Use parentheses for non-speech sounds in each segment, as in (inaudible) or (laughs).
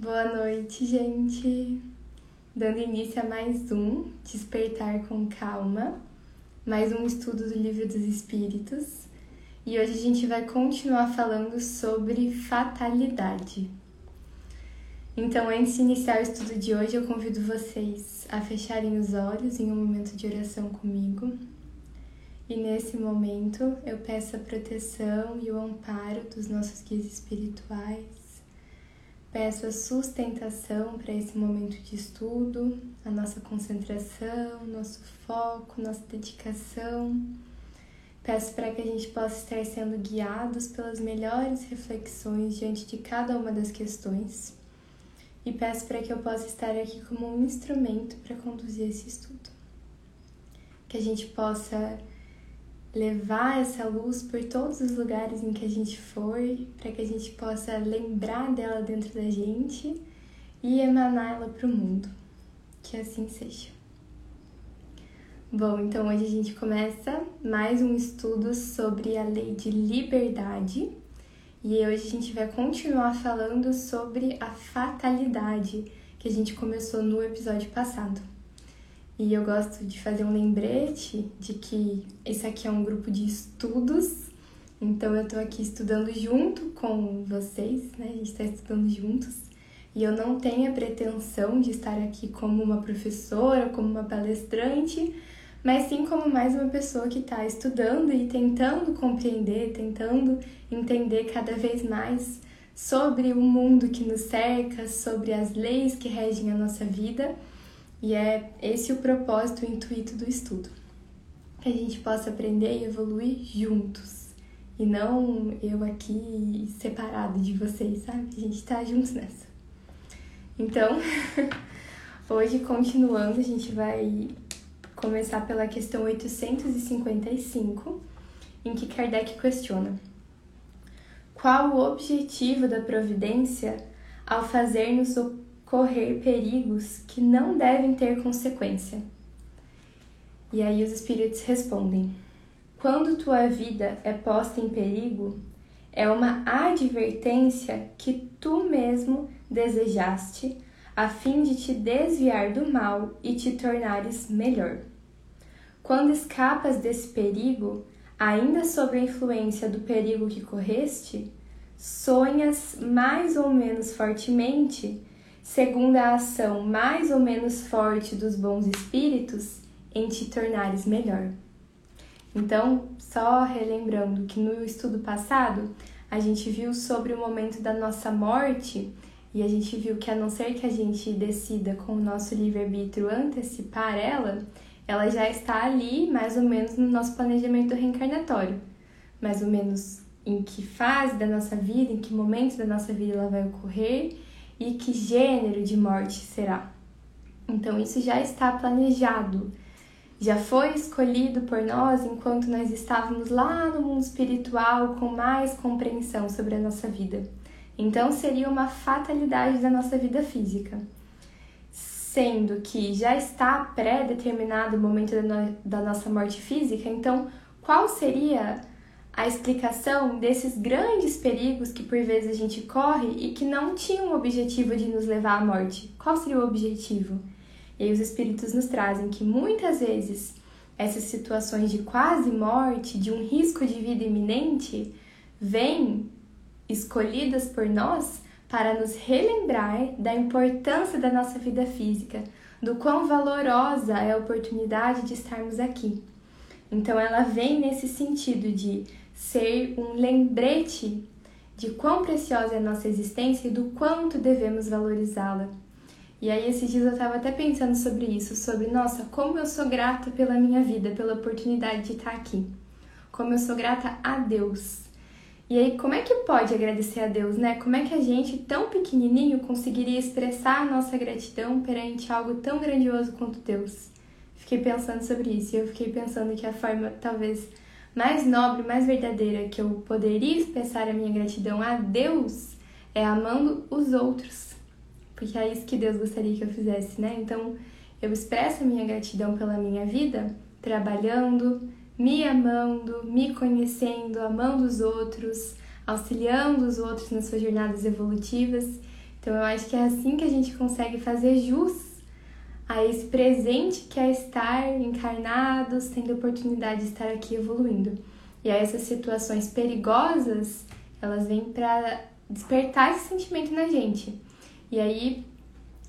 Boa noite, gente. Dando início a mais um Despertar com Calma, mais um estudo do Livro dos Espíritos. E hoje a gente vai continuar falando sobre fatalidade. Então, antes de iniciar o estudo de hoje, eu convido vocês a fecharem os olhos em um momento de oração comigo. E nesse momento eu peço a proteção e o amparo dos nossos guias espirituais Peço a sustentação para esse momento de estudo, a nossa concentração, nosso foco, nossa dedicação. Peço para que a gente possa estar sendo guiados pelas melhores reflexões diante de cada uma das questões. E peço para que eu possa estar aqui como um instrumento para conduzir esse estudo. Que a gente possa levar essa luz por todos os lugares em que a gente for, para que a gente possa lembrar dela dentro da gente e emaná-la para o mundo. Que assim seja. Bom, então hoje a gente começa mais um estudo sobre a lei de liberdade e hoje a gente vai continuar falando sobre a fatalidade que a gente começou no episódio passado. E eu gosto de fazer um lembrete de que esse aqui é um grupo de estudos, então eu tô aqui estudando junto com vocês, né? A gente está estudando juntos. E eu não tenho a pretensão de estar aqui como uma professora, como uma palestrante, mas sim como mais uma pessoa que está estudando e tentando compreender, tentando entender cada vez mais sobre o mundo que nos cerca, sobre as leis que regem a nossa vida e é esse o propósito, o intuito do estudo. Que a gente possa aprender e evoluir juntos. E não eu aqui separado de vocês, sabe? A gente tá juntos nessa. Então, (laughs) hoje continuando, a gente vai começar pela questão 855, em que Kardec questiona: Qual o objetivo da providência ao fazer-nos correr perigos que não devem ter consequência. E aí os espíritos respondem: Quando tua vida é posta em perigo, é uma advertência que tu mesmo desejaste, a fim de te desviar do mal e te tornares melhor. Quando escapas desse perigo, ainda sob a influência do perigo que correste, sonhas mais ou menos fortemente segundo a ação mais ou menos forte dos bons espíritos em te tornares melhor. Então, só relembrando que no estudo passado a gente viu sobre o momento da nossa morte e a gente viu que a não ser que a gente decida com o nosso livre-arbítrio antecipar ela, ela já está ali mais ou menos no nosso planejamento reencarnatório. Mais ou menos em que fase da nossa vida, em que momento da nossa vida ela vai ocorrer e que gênero de morte será. Então, isso já está planejado, já foi escolhido por nós enquanto nós estávamos lá no mundo espiritual com mais compreensão sobre a nossa vida. Então, seria uma fatalidade da nossa vida física. Sendo que já está pré-determinado o momento da, no da nossa morte física, então qual seria a explicação desses grandes perigos que por vezes a gente corre e que não tinham o objetivo de nos levar à morte. Qual seria o objetivo? E aí os espíritos nos trazem que muitas vezes essas situações de quase morte, de um risco de vida iminente, vêm escolhidas por nós para nos relembrar da importância da nossa vida física, do quão valorosa é a oportunidade de estarmos aqui. Então ela vem nesse sentido de ser um lembrete de quão preciosa é a nossa existência e do quanto devemos valorizá-la. E aí esses dias eu estava até pensando sobre isso, sobre nossa, como eu sou grata pela minha vida, pela oportunidade de estar aqui. Como eu sou grata a Deus. E aí, como é que pode agradecer a Deus, né? Como é que a gente, tão pequenininho, conseguiria expressar a nossa gratidão perante algo tão grandioso quanto Deus? Fiquei pensando sobre isso e eu fiquei pensando que a forma, talvez, mais nobre, mais verdadeira que eu poderia expressar a minha gratidão a Deus é amando os outros. Porque é isso que Deus gostaria que eu fizesse, né? Então, eu expresso a minha gratidão pela minha vida trabalhando, me amando, me conhecendo, amando os outros, auxiliando os outros nas suas jornadas evolutivas. Então eu acho que é assim que a gente consegue fazer jus a esse presente que é estar encarnados, tendo a oportunidade de estar aqui evoluindo. E essas situações perigosas, elas vêm para despertar esse sentimento na gente. E aí,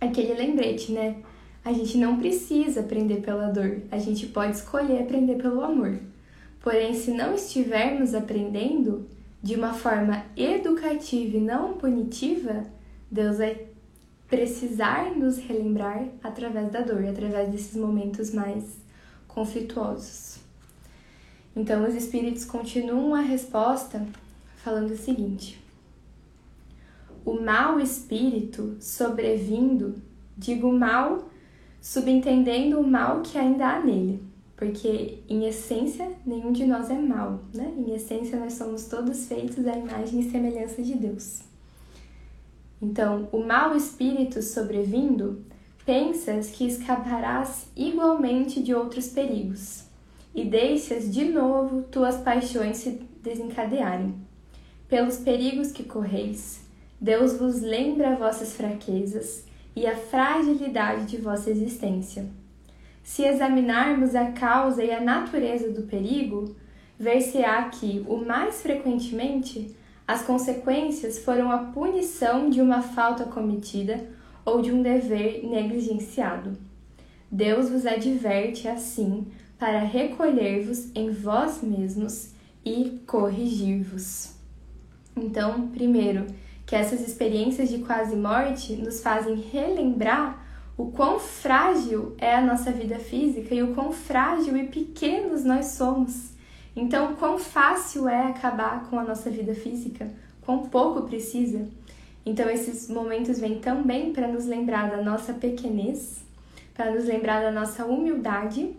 aquele lembrete, né? A gente não precisa aprender pela dor, a gente pode escolher aprender pelo amor. Porém, se não estivermos aprendendo de uma forma educativa e não punitiva, Deus vai precisar nos relembrar através da dor, através desses momentos mais conflituosos. Então, os espíritos continuam a resposta falando o seguinte: O mau espírito sobrevindo, digo mal, subentendendo o mal que ainda há nele, porque em essência nenhum de nós é mal, né? Em essência nós somos todos feitos à imagem e semelhança de Deus. Então, o mau espírito sobrevindo, pensas que escaparás igualmente de outros perigos, e deixas de novo tuas paixões se desencadearem. Pelos perigos que correis, Deus vos lembra vossas fraquezas e a fragilidade de vossa existência. Se examinarmos a causa e a natureza do perigo, ver-se-á que, o mais frequentemente, as consequências foram a punição de uma falta cometida ou de um dever negligenciado. Deus vos adverte assim para recolher-vos em vós mesmos e corrigir-vos. Então, primeiro, que essas experiências de quase morte nos fazem relembrar o quão frágil é a nossa vida física e o quão frágil e pequenos nós somos. Então, quão fácil é acabar com a nossa vida física, quão pouco precisa. Então, esses momentos vêm também para nos lembrar da nossa pequenez, para nos lembrar da nossa humildade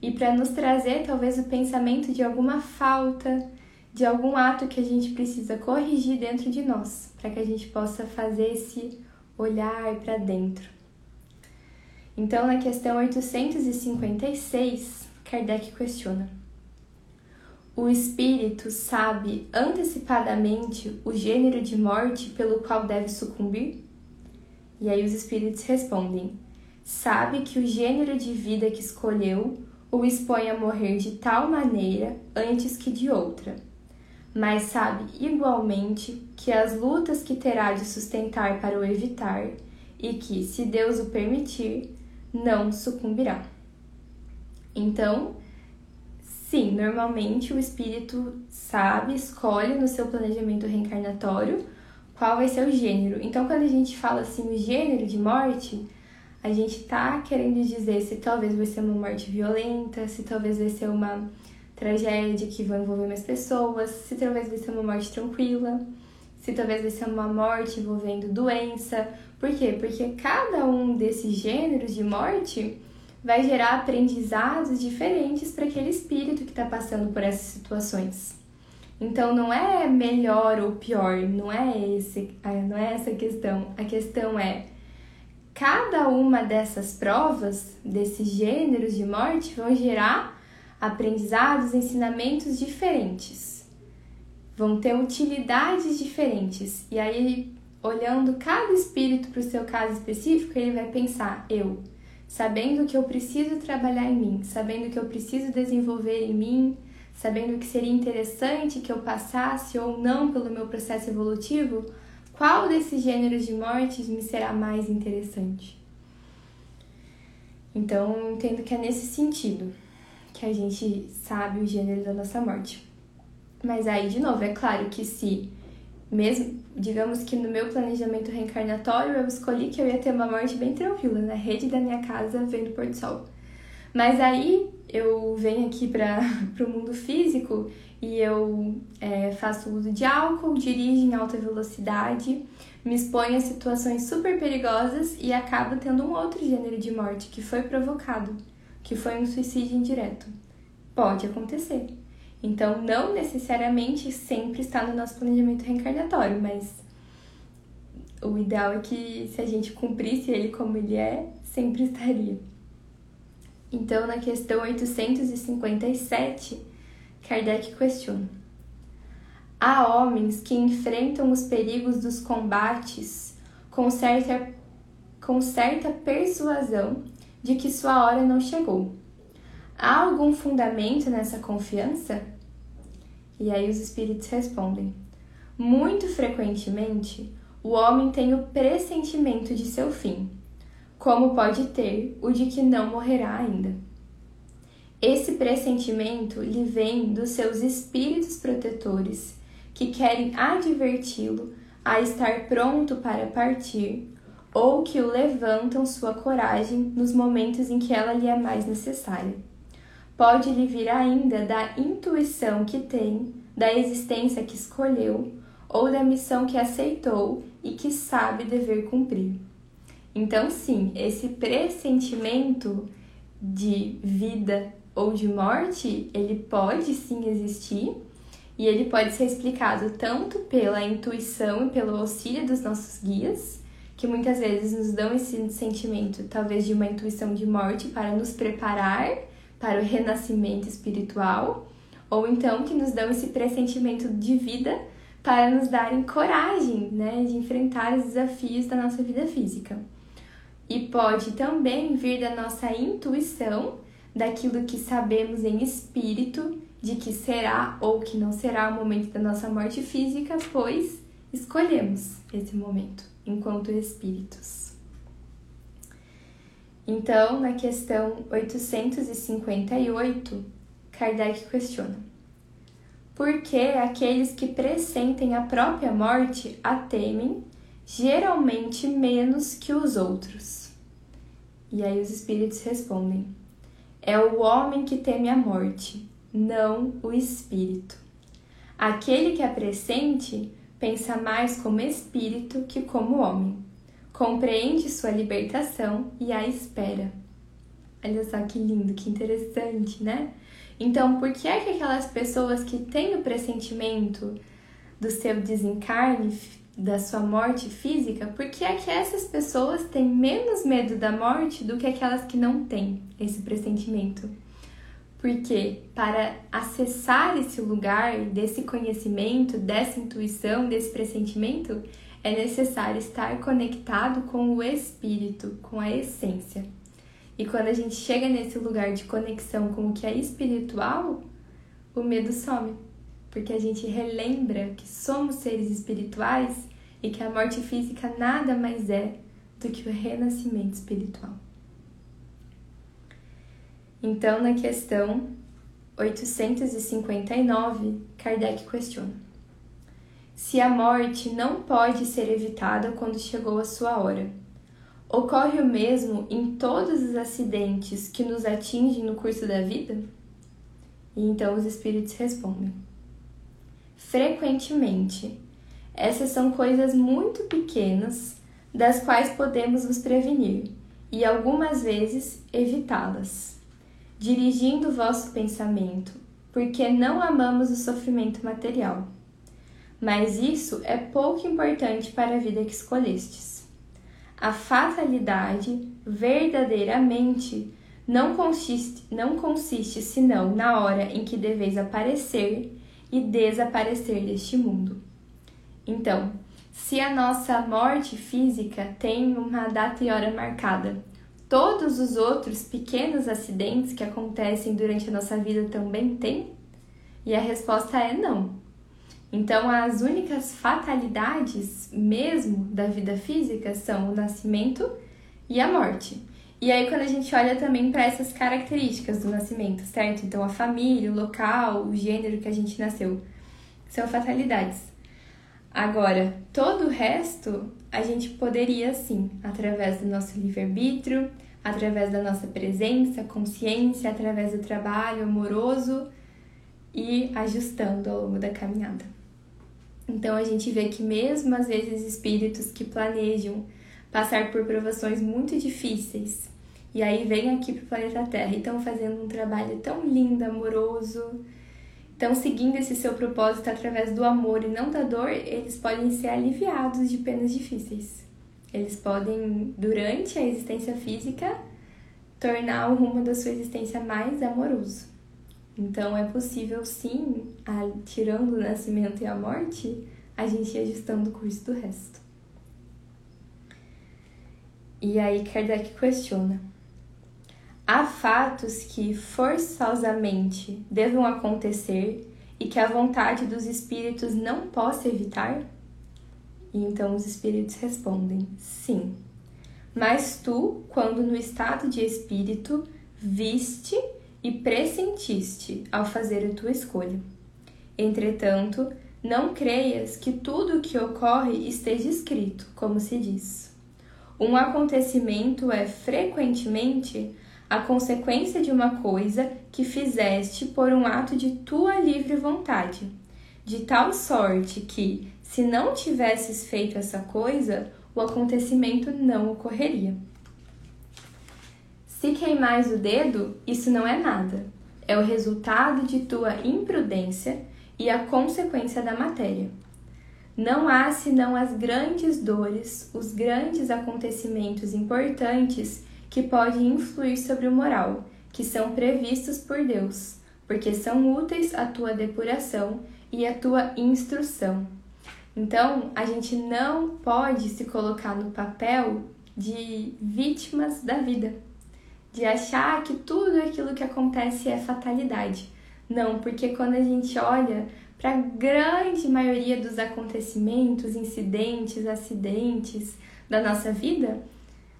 e para nos trazer talvez o pensamento de alguma falta, de algum ato que a gente precisa corrigir dentro de nós, para que a gente possa fazer esse olhar para dentro. Então, na questão 856, Kardec questiona: O espírito sabe antecipadamente o gênero de morte pelo qual deve sucumbir? E aí os espíritos respondem: Sabe que o gênero de vida que escolheu o expõe a morrer de tal maneira antes que de outra, mas sabe igualmente que as lutas que terá de sustentar para o evitar e que, se Deus o permitir, não sucumbirá. Então, sim, normalmente o espírito sabe, escolhe no seu planejamento reencarnatório qual vai ser o gênero. Então, quando a gente fala assim, o gênero de morte, a gente tá querendo dizer se talvez vai ser uma morte violenta, se talvez vai ser uma tragédia que vai envolver mais pessoas, se talvez vai ser uma morte tranquila, se talvez vai ser uma morte envolvendo doença. Por quê? Porque cada um desses gêneros de morte vai gerar aprendizados diferentes para aquele espírito que está passando por essas situações. Então não é melhor ou pior, não é esse, não é essa a questão. A questão é cada uma dessas provas, desses gêneros de morte, vão gerar aprendizados, ensinamentos diferentes. Vão ter utilidades diferentes. E aí, olhando cada espírito para o seu caso específico, ele vai pensar: eu, sabendo que eu preciso trabalhar em mim, sabendo que eu preciso desenvolver em mim, sabendo que seria interessante que eu passasse ou não pelo meu processo evolutivo, qual desses gêneros de mortes me será mais interessante? Então, entendo que é nesse sentido que a gente sabe o gênero da nossa morte. Mas aí, de novo, é claro que se, mesmo, digamos que no meu planejamento reencarnatório eu escolhi que eu ia ter uma morte bem tranquila, na rede da minha casa, vendo o pôr do sol. Mas aí eu venho aqui para (laughs) o mundo físico e eu é, faço uso de álcool, dirijo em alta velocidade, me exponho a situações super perigosas e acabo tendo um outro gênero de morte que foi provocado, que foi um suicídio indireto. Pode acontecer. Então, não necessariamente sempre está no nosso planejamento reencarnatório, mas o ideal é que se a gente cumprisse ele como ele é, sempre estaria. Então, na questão 857, Kardec questiona: Há homens que enfrentam os perigos dos combates com certa, com certa persuasão de que sua hora não chegou. Há algum fundamento nessa confiança? E aí os espíritos respondem: Muito frequentemente, o homem tem o pressentimento de seu fim, como pode ter o de que não morrerá ainda. Esse pressentimento lhe vem dos seus espíritos protetores, que querem adverti-lo a estar pronto para partir, ou que o levantam sua coragem nos momentos em que ela lhe é mais necessária. Pode lhe vir ainda da intuição que tem, da existência que escolheu, ou da missão que aceitou e que sabe dever cumprir. Então, sim, esse pressentimento de vida ou de morte, ele pode sim existir e ele pode ser explicado tanto pela intuição e pelo auxílio dos nossos guias, que muitas vezes nos dão esse sentimento, talvez de uma intuição de morte para nos preparar para o renascimento espiritual, ou então que nos dão esse pressentimento de vida para nos darem coragem, né, de enfrentar os desafios da nossa vida física. E pode também vir da nossa intuição, daquilo que sabemos em espírito, de que será ou que não será o momento da nossa morte física, pois escolhemos esse momento enquanto espíritos. Então, na questão 858, Kardec questiona: Por que aqueles que pressentem a própria morte a temem, geralmente menos que os outros? E aí os espíritos respondem: É o homem que teme a morte, não o espírito. Aquele que a pressente pensa mais como espírito que como homem. Compreende sua libertação e a espera. Olha só que lindo, que interessante, né? Então, por que é que aquelas pessoas que têm o pressentimento do seu desencarne, da sua morte física, por que é que essas pessoas têm menos medo da morte do que aquelas que não têm esse pressentimento? Porque para acessar esse lugar desse conhecimento, dessa intuição, desse pressentimento, é necessário estar conectado com o espírito, com a essência. E quando a gente chega nesse lugar de conexão com o que é espiritual, o medo some, porque a gente relembra que somos seres espirituais e que a morte física nada mais é do que o renascimento espiritual. Então, na questão 859, Kardec questiona: Se a morte não pode ser evitada quando chegou a sua hora, ocorre o mesmo em todos os acidentes que nos atingem no curso da vida? E então os espíritos respondem: Frequentemente. Essas são coisas muito pequenas das quais podemos nos prevenir e algumas vezes evitá-las dirigindo o vosso pensamento, porque não amamos o sofrimento material. Mas isso é pouco importante para a vida que escolhestes. A fatalidade, verdadeiramente, não consiste, não consiste senão na hora em que deveis aparecer e desaparecer deste mundo. Então, se a nossa morte física tem uma data e hora marcada, todos os outros pequenos acidentes que acontecem durante a nossa vida também têm? E a resposta é não. Então, as únicas fatalidades mesmo da vida física são o nascimento e a morte. E aí, quando a gente olha também para essas características do nascimento, certo? Então, a família, o local, o gênero que a gente nasceu, são fatalidades. Agora, todo o resto a gente poderia sim, através do nosso livre-arbítrio, através da nossa presença, consciência, através do trabalho amoroso e ajustando ao longo da caminhada. Então a gente vê que mesmo às vezes espíritos que planejam passar por provações muito difíceis e aí vêm aqui para o planeta Terra e estão fazendo um trabalho tão lindo, amoroso, então, seguindo esse seu propósito através do amor e não da dor, eles podem ser aliviados de penas difíceis. Eles podem, durante a existência física, tornar o rumo da sua existência mais amoroso. Então, é possível, sim, a, tirando o nascimento e a morte, a gente ir ajustando o curso do resto. E aí Kardec questiona: há fatos que forçosamente devam acontecer e que a vontade dos espíritos não possa evitar? E então os espíritos respondem: sim. Mas tu, quando no estado de espírito, viste e pressentiste ao fazer a tua escolha. Entretanto, não creias que tudo o que ocorre esteja escrito, como se diz. Um acontecimento é frequentemente a consequência de uma coisa que fizeste por um ato de tua livre vontade, de tal sorte que, se não tivesses feito essa coisa, o acontecimento não ocorreria. Se queimais o dedo, isso não é nada. É o resultado de tua imprudência e a consequência da matéria. Não há senão as grandes dores, os grandes acontecimentos importantes que podem influir sobre o moral, que são previstos por Deus, porque são úteis à tua depuração e à tua instrução. Então, a gente não pode se colocar no papel de vítimas da vida, de achar que tudo aquilo que acontece é fatalidade. Não, porque quando a gente olha para a grande maioria dos acontecimentos, incidentes, acidentes da nossa vida,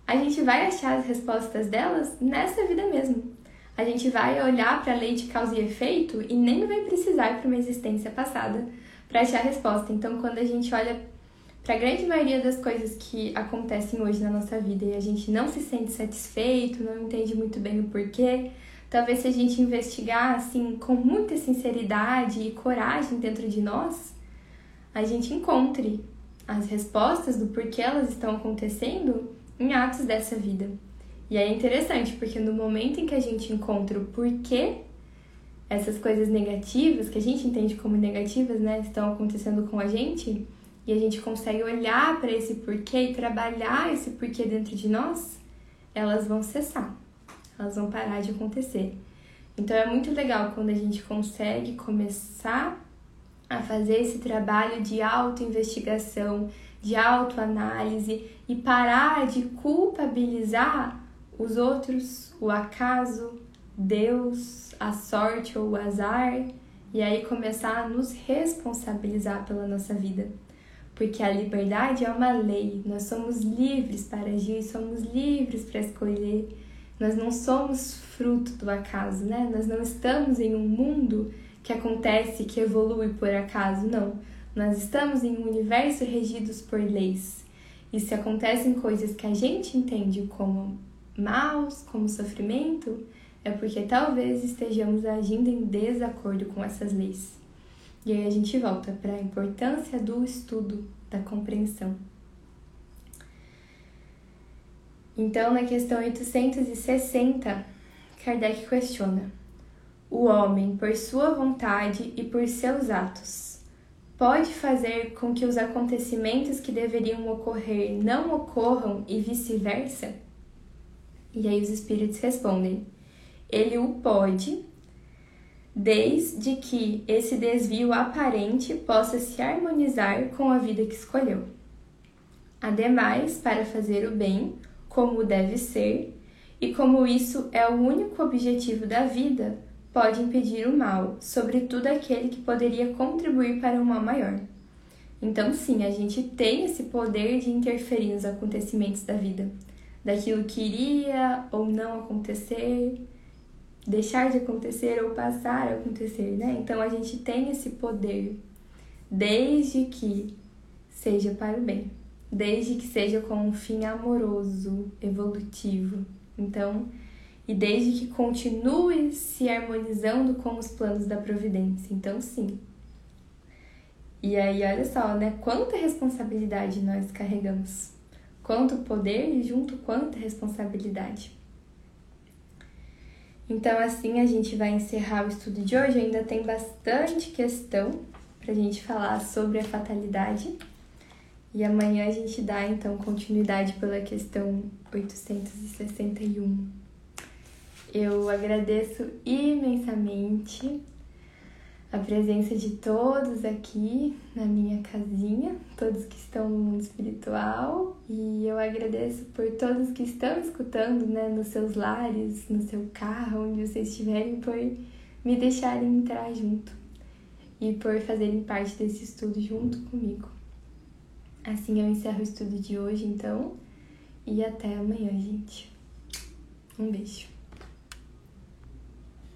a gente vai achar as respostas delas nessa vida mesmo. A gente vai olhar para a lei de causa e efeito e nem vai precisar para uma existência passada para achar a resposta. Então, quando a gente olha para a grande maioria das coisas que acontecem hoje na nossa vida e a gente não se sente satisfeito, não entende muito bem o porquê, Talvez se a gente investigar assim com muita sinceridade e coragem dentro de nós, a gente encontre as respostas do porquê elas estão acontecendo em atos dessa vida. E é interessante, porque no momento em que a gente encontra o porquê essas coisas negativas, que a gente entende como negativas, né, estão acontecendo com a gente, e a gente consegue olhar para esse porquê e trabalhar esse porquê dentro de nós, elas vão cessar elas vão parar de acontecer. Então é muito legal quando a gente consegue começar a fazer esse trabalho de autoinvestigação, de autoanálise e parar de culpabilizar os outros, o acaso, Deus, a sorte ou o azar, e aí começar a nos responsabilizar pela nossa vida. Porque a liberdade é uma lei, nós somos livres para agir, somos livres para escolher nós não somos fruto do acaso, né? Nós não estamos em um mundo que acontece, que evolui por acaso, não. Nós estamos em um universo regidos por leis. E se acontecem coisas que a gente entende como maus, como sofrimento, é porque talvez estejamos agindo em desacordo com essas leis. E aí a gente volta para a importância do estudo, da compreensão. Então, na questão 860, Kardec questiona: O homem, por sua vontade e por seus atos, pode fazer com que os acontecimentos que deveriam ocorrer não ocorram e vice-versa? E aí os espíritos respondem: Ele o pode, desde que esse desvio aparente possa se harmonizar com a vida que escolheu. Ademais, para fazer o bem, como deve ser, e como isso é o único objetivo da vida, pode impedir o mal, sobretudo aquele que poderia contribuir para um mal maior. Então, sim, a gente tem esse poder de interferir nos acontecimentos da vida, daquilo que iria ou não acontecer, deixar de acontecer ou passar a acontecer, né? Então, a gente tem esse poder, desde que seja para o bem desde que seja com um fim amoroso, evolutivo. Então, e desde que continue se harmonizando com os planos da providência. Então, sim. E aí, olha só, né? Quanta responsabilidade nós carregamos. Quanto poder e junto quanta responsabilidade. Então, assim a gente vai encerrar o estudo de hoje. Ainda tem bastante questão para a gente falar sobre a fatalidade. E amanhã a gente dá então continuidade pela questão 861. Eu agradeço imensamente a presença de todos aqui na minha casinha, todos que estão no mundo espiritual, e eu agradeço por todos que estão escutando, né, nos seus lares, no seu carro, onde vocês estiverem, por me deixarem entrar junto e por fazerem parte desse estudo junto comigo. Assim eu encerro o estudo de hoje, então, e até amanhã, gente. Um beijo.